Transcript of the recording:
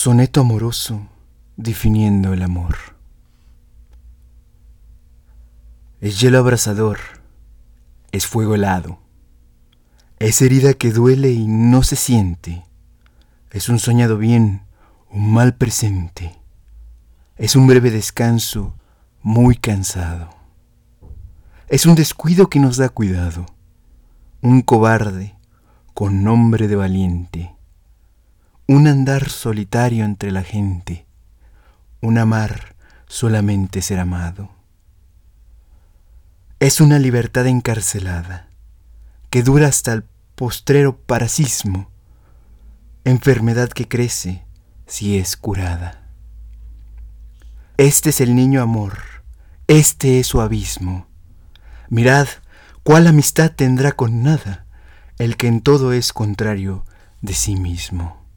Soneto amoroso definiendo el amor. Es hielo abrasador, es fuego helado, es herida que duele y no se siente, es un soñado bien, un mal presente, es un breve descanso muy cansado, es un descuido que nos da cuidado, un cobarde con nombre de valiente un andar solitario entre la gente, un amar solamente ser amado. Es una libertad encarcelada, que dura hasta el postrero parasismo, enfermedad que crece si es curada. Este es el niño amor, este es su abismo. Mirad cuál amistad tendrá con nada el que en todo es contrario de sí mismo.